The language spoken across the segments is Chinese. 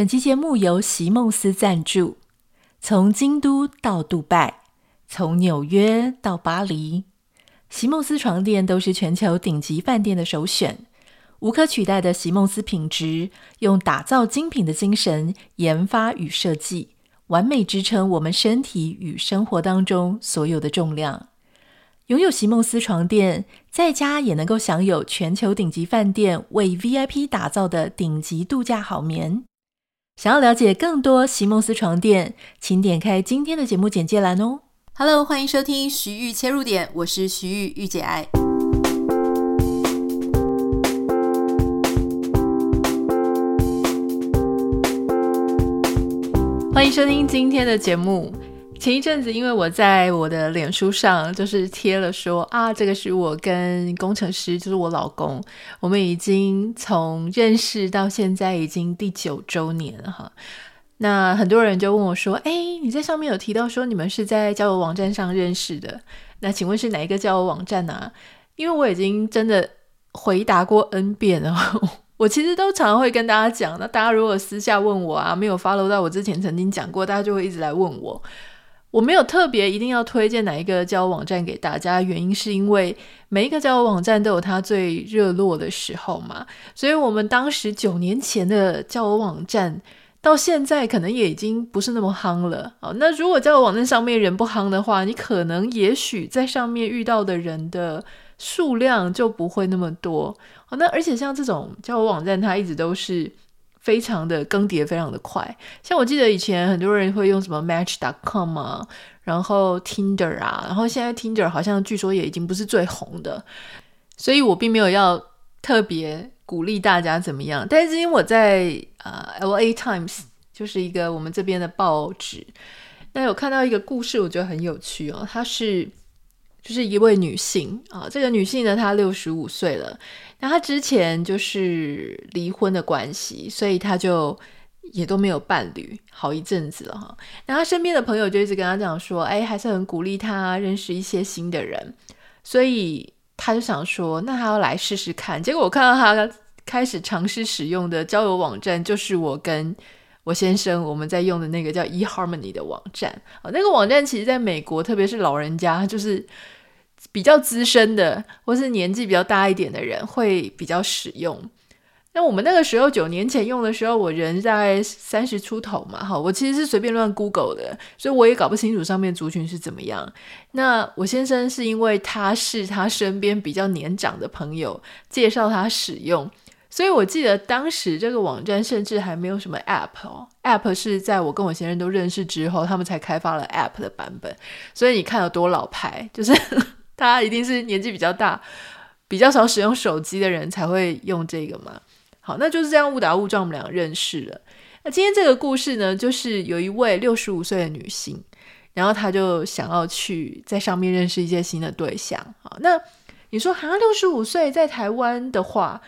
本期节目由席梦思赞助。从京都到杜拜，从纽约到巴黎，席梦思床垫都是全球顶级饭店的首选。无可取代的席梦思品质，用打造精品的精神研发与设计，完美支撑我们身体与生活当中所有的重量。拥有席梦思床垫，在家也能够享有全球顶级饭店为 VIP 打造的顶级度假好眠。想要了解更多席梦思床垫，请点开今天的节目简介栏哦。Hello，欢迎收听徐玉切入点，我是徐玉玉姐爱。欢迎收听今天的节目。前一阵子，因为我在我的脸书上就是贴了说啊，这个是我跟工程师，就是我老公，我们已经从认识到现在已经第九周年了哈。那很多人就问我说，哎，你在上面有提到说你们是在交友网站上认识的，那请问是哪一个交友网站啊？因为我已经真的回答过 N 遍了，我其实都常会跟大家讲，那大家如果私下问我啊，没有 follow 到我之前曾经讲过，大家就会一直来问我。我没有特别一定要推荐哪一个交友网站给大家，原因是因为每一个交友网站都有它最热络的时候嘛。所以，我们当时九年前的交友网站，到现在可能也已经不是那么夯了。哦，那如果交友网站上面人不夯的话，你可能也许在上面遇到的人的数量就不会那么多。哦，那而且像这种交友网站，它一直都是。非常的更迭，非常的快。像我记得以前很多人会用什么 Match.com 啊，然后 Tinder 啊，然后现在 Tinder 好像据说也已经不是最红的，所以我并没有要特别鼓励大家怎么样。但是因为我在呃 LA Times 就是一个我们这边的报纸，那有看到一个故事，我觉得很有趣哦。它是就是一位女性啊，这个女性呢，她六十五岁了。那她之前就是离婚的关系，所以她就也都没有伴侣好一阵子了哈。那他身边的朋友就一直跟他讲说，哎，还是很鼓励他认识一些新的人，所以他就想说，那他要来试试看。结果我看到他开始尝试使用的交友网站，就是我跟我先生我们在用的那个叫 eHarmony 的网站啊。那个网站其实在美国，特别是老人家，就是。比较资深的，或是年纪比较大一点的人会比较使用。那我们那个时候九年前用的时候，我人在三十出头嘛，哈，我其实是随便乱 Google 的，所以我也搞不清楚上面族群是怎么样。那我先生是因为他是他身边比较年长的朋友介绍他使用，所以我记得当时这个网站甚至还没有什么 App 哦，App 是在我跟我先生都认识之后，他们才开发了 App 的版本。所以你看有多老牌，就是。他一定是年纪比较大、比较少使用手机的人才会用这个嘛。好，那就是这样误打误撞，我们俩认识了。那今天这个故事呢，就是有一位六十五岁的女性，然后她就想要去在上面认识一些新的对象。好，那你说好像六十五岁在台湾的话，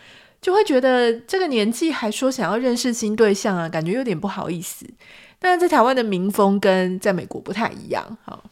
就会觉得这个年纪还说想要认识新对象啊，感觉有点不好意思。但在台湾的民风跟在美国不太一样。好。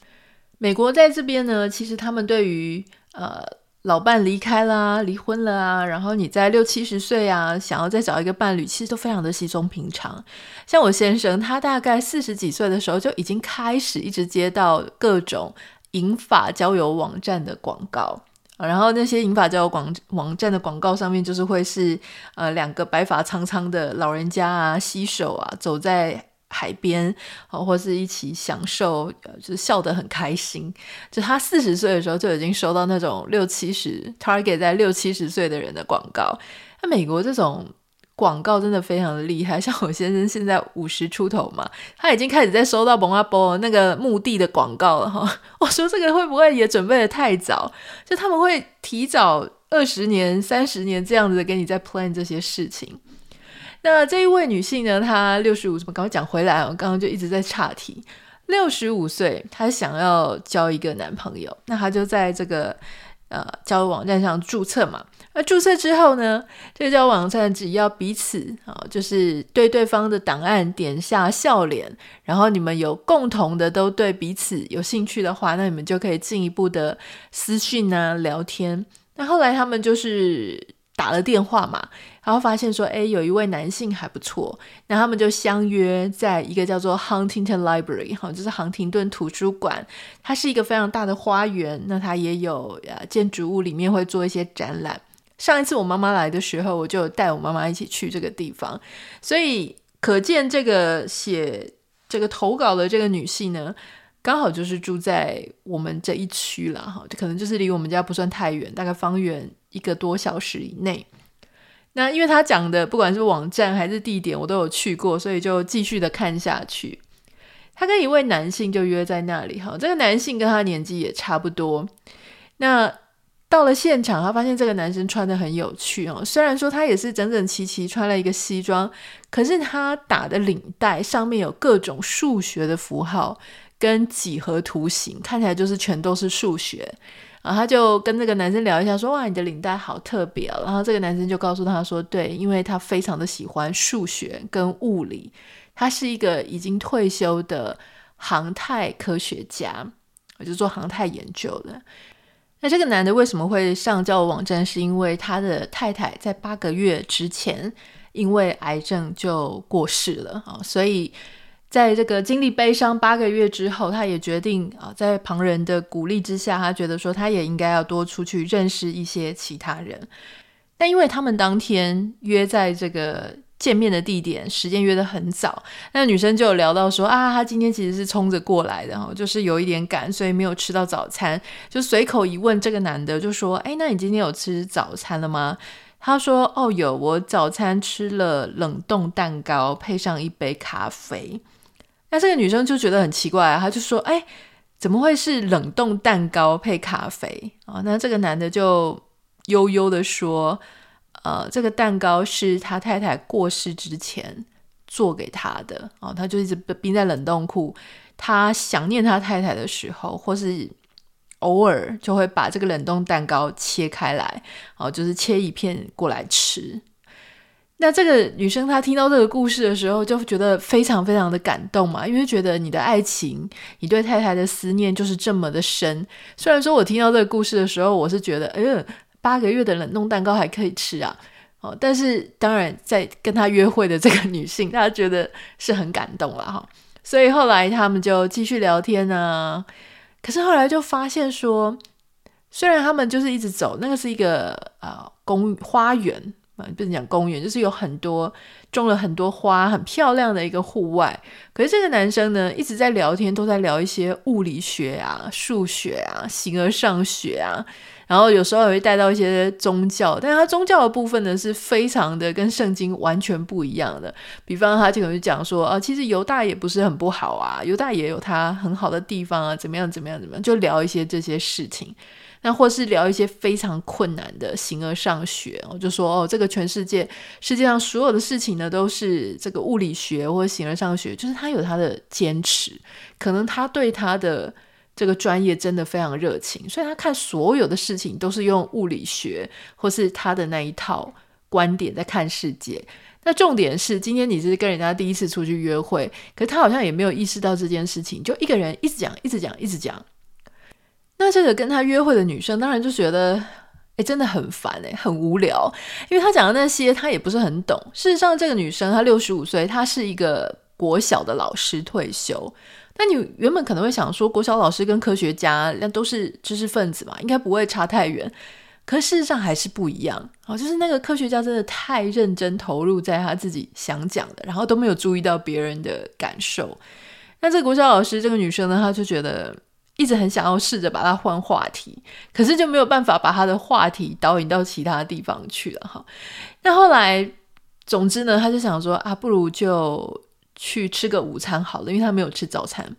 美国在这边呢，其实他们对于呃老伴离开啦、离婚了啊，然后你在六七十岁啊，想要再找一个伴侣，其实都非常的稀松平常。像我先生，他大概四十几岁的时候就已经开始一直接到各种银发交友网站的广告，然后那些银发交友广网站的广告上面就是会是呃两个白发苍苍的老人家啊，携手啊走在。海边，或是一起享受，就是笑得很开心。就他四十岁的时候就已经收到那种六七十 target 在六七十岁的人的广告。那美国这种广告真的非常的厉害，像我先生现在五十出头嘛，他已经开始在收到蒙阿波那个墓地的广告了哈。我说这个会不会也准备得太早？就他们会提早二十年、三十年这样子给你在 plan 这些事情。那这一位女性呢，她六十五，怎么刚刚讲回来？我刚刚就一直在岔题。六十五岁，她想要交一个男朋友，那她就在这个呃交友网站上注册嘛。那注册之后呢，这个交友网站只要彼此啊、就是对对方的档案点下笑脸，然后你们有共同的都对彼此有兴趣的话，那你们就可以进一步的私讯啊聊天。那后来他们就是。打了电话嘛，然后发现说，诶，有一位男性还不错，那他们就相约在一个叫做 Huntington Library，哈，就是杭廷顿图书馆，它是一个非常大的花园，那它也有呃建筑物里面会做一些展览。上一次我妈妈来的时候，我就带我妈妈一起去这个地方，所以可见这个写这个投稿的这个女性呢，刚好就是住在我们这一区了哈，就可能就是离我们家不算太远，大概方圆一个多小时以内。那因为他讲的不管是网站还是地点，我都有去过，所以就继续的看下去。他跟一位男性就约在那里哈，这个男性跟他年纪也差不多。那到了现场，他发现这个男生穿得很有趣哦，虽然说他也是整整齐齐穿了一个西装，可是他打的领带上面有各种数学的符号跟几何图形，看起来就是全都是数学。然后他就跟这个男生聊一下，说：“哇，你的领带好特别哦。”然后这个男生就告诉他说：“对，因为他非常的喜欢数学跟物理，他是一个已经退休的航太科学家，我就做航太研究的。那这个男的为什么会上交友网站？是因为他的太太在八个月之前因为癌症就过世了啊，所以。”在这个经历悲伤八个月之后，他也决定啊，在旁人的鼓励之下，他觉得说他也应该要多出去认识一些其他人。但因为他们当天约在这个见面的地点，时间约得很早，那女生就有聊到说啊，她今天其实是冲着过来的哈，就是有一点赶，所以没有吃到早餐，就随口一问这个男的，就说，哎，那你今天有吃早餐了吗？他说，哦，有，我早餐吃了冷冻蛋糕，配上一杯咖啡。那这个女生就觉得很奇怪啊，她就说：“哎，怎么会是冷冻蛋糕配咖啡啊？”那这个男的就悠悠的说：“呃，这个蛋糕是他太太过世之前做给他的啊，他就一直冰在冷冻库。他想念他太太的时候，或是偶尔就会把这个冷冻蛋糕切开来，哦，就是切一片过来吃。”那这个女生她听到这个故事的时候，就觉得非常非常的感动嘛，因为觉得你的爱情，你对太太的思念就是这么的深。虽然说我听到这个故事的时候，我是觉得，哎呦，八个月的冷冻蛋糕还可以吃啊，哦，但是当然在跟他约会的这个女性，她觉得是很感动了哈。所以后来他们就继续聊天啊，可是后来就发现说，虽然他们就是一直走，那个是一个、呃、公花园。不能讲公园，就是有很多种了很多花，很漂亮的一个户外。可是这个男生呢，一直在聊天，都在聊一些物理学啊、数学啊、形而上学啊，然后有时候也会带到一些宗教。但是他宗教的部分呢，是非常的跟圣经完全不一样的。比方他就可能讲说啊，其实犹大也不是很不好啊，犹大也有他很好的地方啊，怎么样怎么样怎么样，就聊一些这些事情。那或是聊一些非常困难的形而上学，我就说哦，这个全世界世界上所有的事情呢，都是这个物理学或者形而上学，就是他有他的坚持，可能他对他的这个专业真的非常热情，所以他看所有的事情都是用物理学或是他的那一套观点在看世界。那重点是，今天你是跟人家第一次出去约会，可是他好像也没有意识到这件事情，就一个人一直讲，一直讲，一直讲。那这个跟他约会的女生当然就觉得，哎，真的很烦哎，很无聊，因为他讲的那些他也不是很懂。事实上，这个女生她六十五岁，她是一个国小的老师退休。那你原本可能会想说，国小老师跟科学家那都是知识分子嘛，应该不会差太远。可事实上还是不一样啊，就是那个科学家真的太认真投入在他自己想讲的，然后都没有注意到别人的感受。那这个国小老师这个女生呢，她就觉得。一直很想要试着把他换话题，可是就没有办法把他的话题导引到其他地方去了哈。那后来，总之呢，他就想说啊，不如就去吃个午餐好了，因为他没有吃早餐，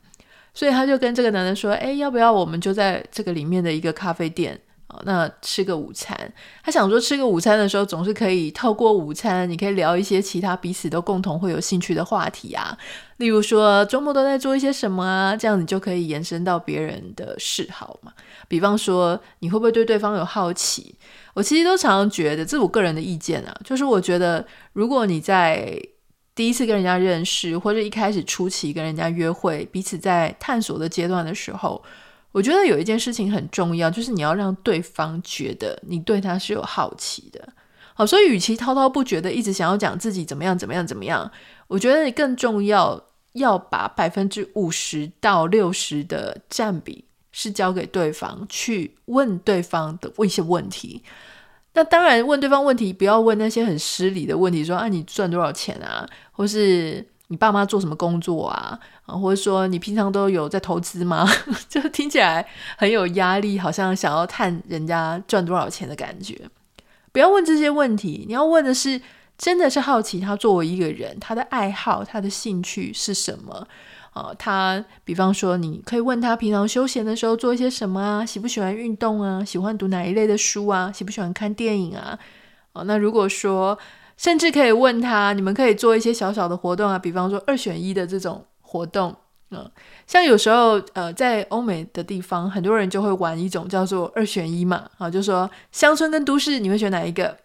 所以他就跟这个男的说，哎，要不要我们就在这个里面的一个咖啡店。那吃个午餐，他想说吃个午餐的时候，总是可以透过午餐，你可以聊一些其他彼此都共同会有兴趣的话题啊。例如说周末都在做一些什么啊，这样你就可以延伸到别人的嗜好嘛。比方说，你会不会对对方有好奇？我其实都常常觉得，这是我个人的意见啊，就是我觉得，如果你在第一次跟人家认识，或者一开始初期跟人家约会，彼此在探索的阶段的时候。我觉得有一件事情很重要，就是你要让对方觉得你对他是有好奇的好，所以与其滔滔不绝的一直想要讲自己怎么样怎么样怎么样，我觉得你更重要要把百分之五十到六十的占比是交给对方去问对方的一些问题。那当然问对方问题，不要问那些很失礼的问题，说啊你赚多少钱啊，或是你爸妈做什么工作啊，啊或者说你平常都有在投资吗？就听起来很有压力，好像想要探人家赚多少钱的感觉。不要问这些问题，你要问的是，真的是好奇他作为一个人，他的爱好、他的兴趣是什么啊？他比方说，你可以问他平常休闲的时候做一些什么啊？喜不喜欢运动啊？喜欢读哪一类的书啊？喜不喜欢看电影啊？啊，那如果说，甚至可以问他，你们可以做一些小小的活动啊，比方说二选一的这种活动。嗯，像有时候，呃，在欧美的地方，很多人就会玩一种叫做二选一嘛，啊，就说乡村跟都市，你会选哪一个？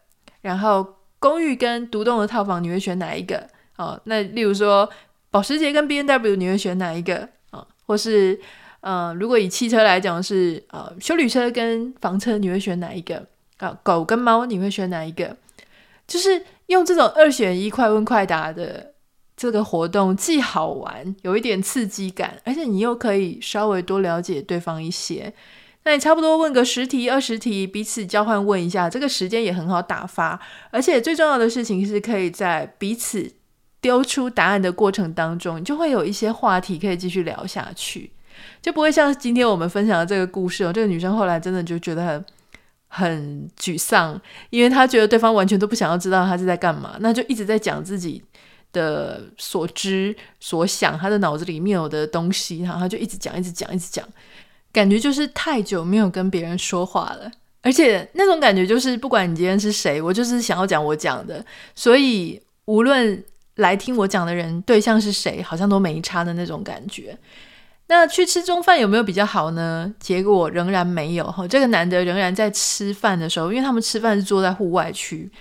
然后公寓跟独栋的套房，你会选哪一个？啊，那例如说保时捷跟 B N W 你会选哪一个？啊，或是，呃，如果以汽车来讲是，呃，休旅车跟房车，你会选哪一个？啊，狗跟猫，你会选哪一个？就是用这种二选一、快问快答的。这个活动既好玩，有一点刺激感，而且你又可以稍微多了解对方一些。那你差不多问个十题、二十题，彼此交换问一下，这个时间也很好打发。而且最重要的事情是，可以在彼此丢出答案的过程当中，你就会有一些话题可以继续聊下去，就不会像今天我们分享的这个故事哦。这个女生后来真的就觉得很很沮丧，因为他觉得对方完全都不想要知道他是在干嘛，那就一直在讲自己。的所知所想，他的脑子里面有的东西，然后他就一直讲，一直讲，一直讲，感觉就是太久没有跟别人说话了，而且那种感觉就是，不管你今天是谁，我就是想要讲我讲的，所以无论来听我讲的人对象是谁，好像都没差的那种感觉。那去吃中饭有没有比较好呢？结果仍然没有。这个男的仍然在吃饭的时候，因为他们吃饭是坐在户外区。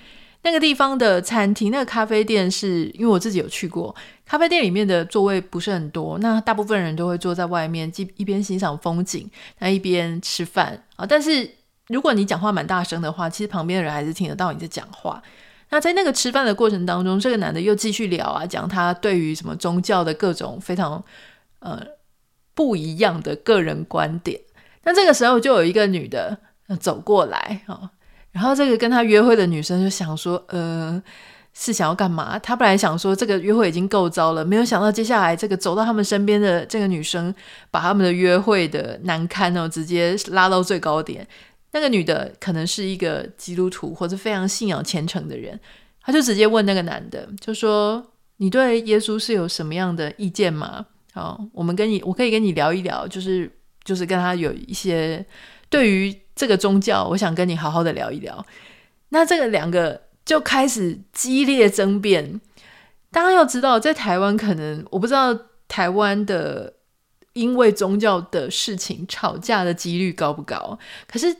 那个地方的餐厅，那个咖啡店是因为我自己有去过，咖啡店里面的座位不是很多，那大部分人都会坐在外面，一边欣赏风景，那一边吃饭啊。但是如果你讲话蛮大声的话，其实旁边的人还是听得到你在讲话。那在那个吃饭的过程当中，这个男的又继续聊啊，讲他对于什么宗教的各种非常呃不一样的个人观点。那这个时候就有一个女的走过来啊。然后这个跟他约会的女生就想说，呃，是想要干嘛？她本来想说这个约会已经够糟了，没有想到接下来这个走到他们身边的这个女生，把他们的约会的难堪哦，直接拉到最高点。那个女的可能是一个基督徒或者非常信仰虔诚的人，她就直接问那个男的，就说：“你对耶稣是有什么样的意见吗？”好，我们跟你，我可以跟你聊一聊，就是就是跟他有一些对于。这个宗教，我想跟你好好的聊一聊。那这个两个就开始激烈争辩。大家要知道，在台湾可能我不知道台湾的因为宗教的事情吵架的几率高不高。可是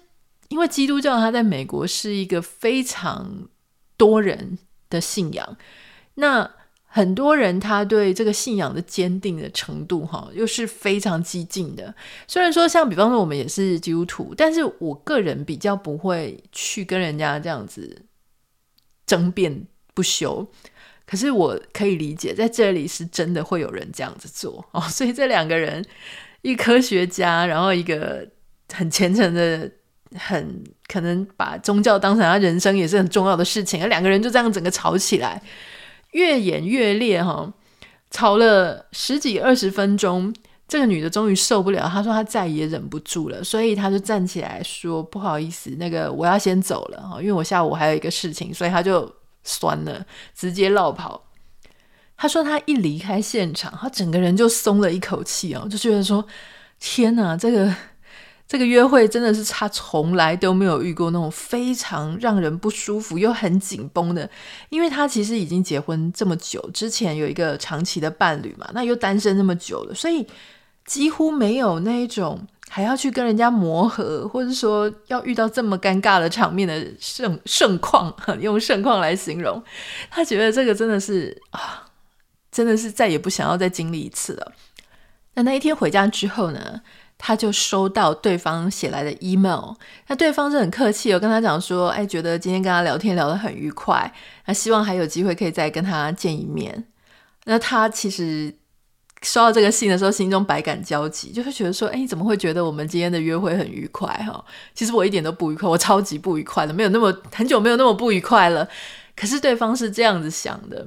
因为基督教它在美国是一个非常多人的信仰，那。很多人他对这个信仰的坚定的程度，哈，又是非常激进的。虽然说，像比方说我们也是基督徒，但是我个人比较不会去跟人家这样子争辩不休。可是我可以理解，在这里是真的会有人这样子做哦。所以这两个人，一科学家，然后一个很虔诚的，很可能把宗教当成他人生也是很重要的事情，而两个人就这样整个吵起来。越演越烈，哈，吵了十几二十分钟，这个女的终于受不了，她说她再也忍不住了，所以她就站起来说：“不好意思，那个我要先走了哈，因为我下午还有一个事情。”所以她就酸了，直接落跑。她说她一离开现场，她整个人就松了一口气哦，就觉得说：“天哪，这个。”这个约会真的是他从来都没有遇过那种非常让人不舒服又很紧绷的，因为他其实已经结婚这么久，之前有一个长期的伴侣嘛，那又单身那么久了，所以几乎没有那一种还要去跟人家磨合，或者说要遇到这么尴尬的场面的盛盛况，用盛况来形容，他觉得这个真的是啊，真的是再也不想要再经历一次了。那那一天回家之后呢？他就收到对方写来的 email，那对方是很客气，有跟他讲说，哎，觉得今天跟他聊天聊得很愉快，那希望还有机会可以再跟他见一面。那他其实收到这个信的时候，心中百感交集，就会觉得说，哎，你怎么会觉得我们今天的约会很愉快？哈，其实我一点都不愉快，我超级不愉快的，没有那么很久没有那么不愉快了。可是对方是这样子想的，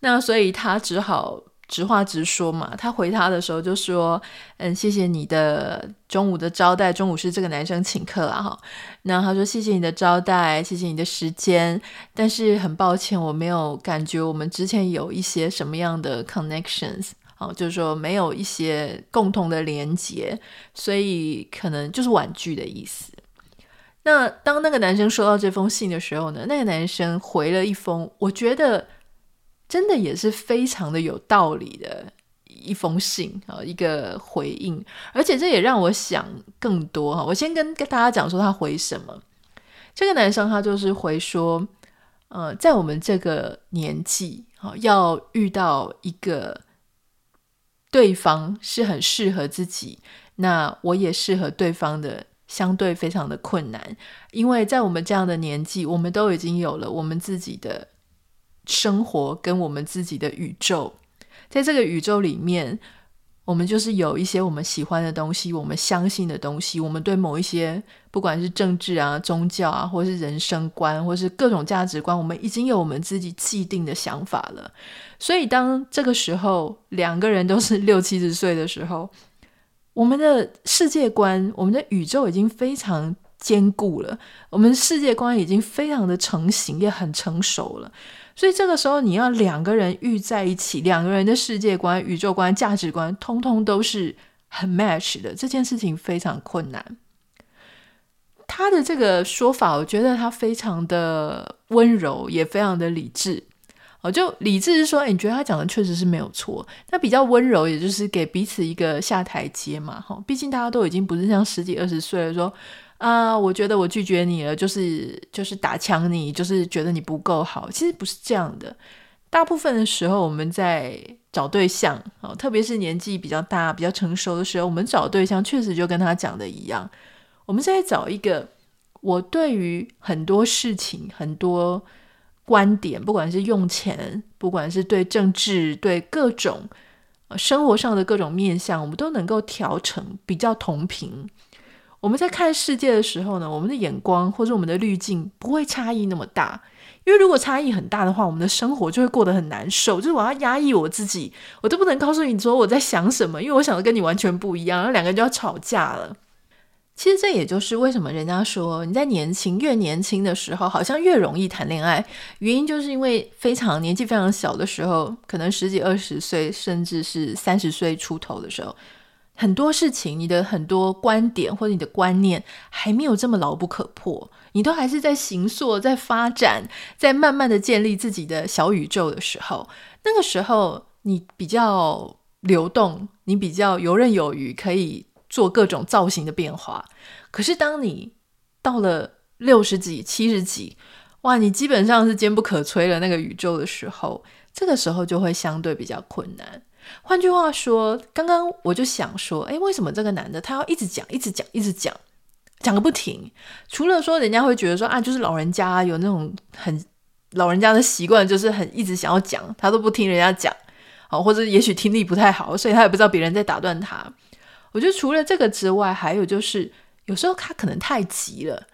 那所以他只好。直话直说嘛，他回他的时候就说：“嗯，谢谢你的中午的招待，中午是这个男生请客啊。哈。那他说谢谢你的招待，谢谢你的时间，但是很抱歉，我没有感觉我们之前有一些什么样的 connections，好，就是说没有一些共同的连接，所以可能就是婉拒的意思。那当那个男生收到这封信的时候呢，那个男生回了一封，我觉得。真的也是非常的有道理的一封信啊，一个回应，而且这也让我想更多哈。我先跟跟大家讲说他回什么。这个男生他就是回说，呃，在我们这个年纪啊，要遇到一个对方是很适合自己，那我也适合对方的，相对非常的困难，因为在我们这样的年纪，我们都已经有了我们自己的。生活跟我们自己的宇宙，在这个宇宙里面，我们就是有一些我们喜欢的东西，我们相信的东西，我们对某一些不管是政治啊、宗教啊，或是人生观，或是各种价值观，我们已经有我们自己既定的想法了。所以，当这个时候两个人都是 六七十岁的时候，我们的世界观、我们的宇宙已经非常坚固了，我们世界观已经非常的成型，也很成熟了。所以这个时候，你要两个人遇在一起，两个人的世界观、宇宙观、价值观，通通都是很 match 的，这件事情非常困难。他的这个说法，我觉得他非常的温柔，也非常的理智。哦，就理智是说，诶，你觉得他讲的确实是没有错。那比较温柔，也就是给彼此一个下台阶嘛。哈，毕竟大家都已经不是像十几二十岁了，说。啊，我觉得我拒绝你了，就是就是打枪你，就是觉得你不够好。其实不是这样的。大部分的时候，我们在找对象，哦，特别是年纪比较大、比较成熟的时候，我们找对象确实就跟他讲的一样，我们是在找一个我对于很多事情、很多观点，不管是用钱，不管是对政治、对各种生活上的各种面向，我们都能够调成比较同频。我们在看世界的时候呢，我们的眼光或者我们的滤镜不会差异那么大，因为如果差异很大的话，我们的生活就会过得很难受。就是我要压抑我自己，我都不能告诉你说我在想什么，因为我想的跟你完全不一样，然后两个人就要吵架了。其实这也就是为什么人家说你在年轻越年轻的时候，好像越容易谈恋爱，原因就是因为非常年纪非常小的时候，可能十几二十岁，甚至是三十岁出头的时候。很多事情，你的很多观点或者你的观念还没有这么牢不可破，你都还是在形塑、在发展、在慢慢的建立自己的小宇宙的时候，那个时候你比较流动，你比较游刃有余，可以做各种造型的变化。可是当你到了六十几、七十几，哇，你基本上是坚不可摧了那个宇宙的时候，这个时候就会相对比较困难。换句话说，刚刚我就想说，诶，为什么这个男的他要一直讲、一直讲、一直讲，讲个不停？除了说人家会觉得说啊，就是老人家有那种很老人家的习惯，就是很一直想要讲，他都不听人家讲，哦，或者也许听力不太好，所以他也不知道别人在打断他。我觉得除了这个之外，还有就是有时候他可能太急了，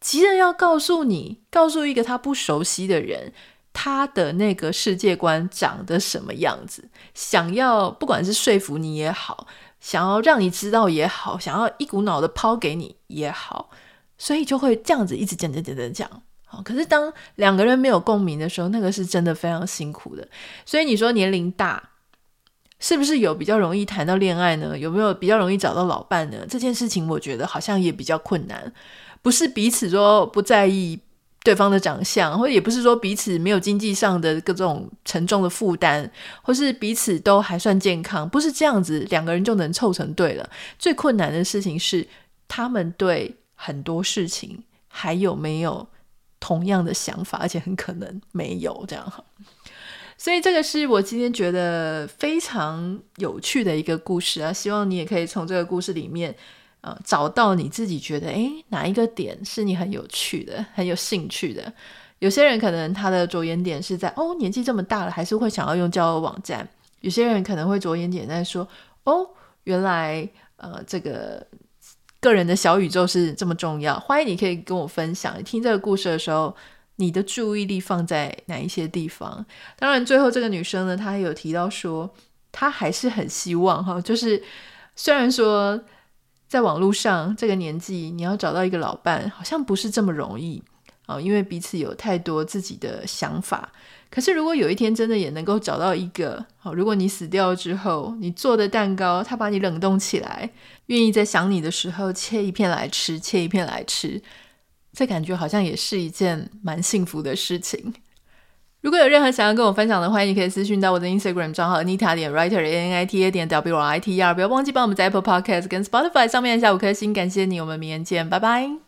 急着要告诉你，告诉一个他不熟悉的人。他的那个世界观长得什么样子？想要不管是说服你也好，想要让你知道也好，想要一股脑的抛给你也好，所以就会这样子一直讲讲讲讲讲。好，可是当两个人没有共鸣的时候，那个是真的非常辛苦的。所以你说年龄大，是不是有比较容易谈到恋爱呢？有没有比较容易找到老伴呢？这件事情我觉得好像也比较困难，不是彼此说不在意。对方的长相，或者也不是说彼此没有经济上的各种沉重的负担，或是彼此都还算健康，不是这样子，两个人就能凑成对了。最困难的事情是，他们对很多事情还有没有同样的想法，而且很可能没有这样哈。所以这个是我今天觉得非常有趣的一个故事啊，希望你也可以从这个故事里面，呃，找到你自己觉得，诶，哪一个点是你很有趣的、很有兴趣的。有些人可能他的着眼点是在，哦，年纪这么大了，还是会想要用交友网站。有些人可能会着眼点在说，哦，原来，呃，这个个人的小宇宙是这么重要。欢迎你可以跟我分享，听这个故事的时候。你的注意力放在哪一些地方？当然，最后这个女生呢，她还有提到说，她还是很希望哈，就是虽然说在网络上这个年纪，你要找到一个老伴，好像不是这么容易啊，因为彼此有太多自己的想法。可是，如果有一天真的也能够找到一个，好，如果你死掉之后，你做的蛋糕，他把你冷冻起来，愿意在想你的时候切一片来吃，切一片来吃。这感觉好像也是一件蛮幸福的事情。如果有任何想要跟我分享的，欢迎你可以私讯到我的 Instagram 账号 Nita 点 Writer A N I T A 点 W R I T E R，不要忘记帮我们在 Apple Podcast 跟 Spotify 上面下五颗星，感谢你，我们明天见，拜拜。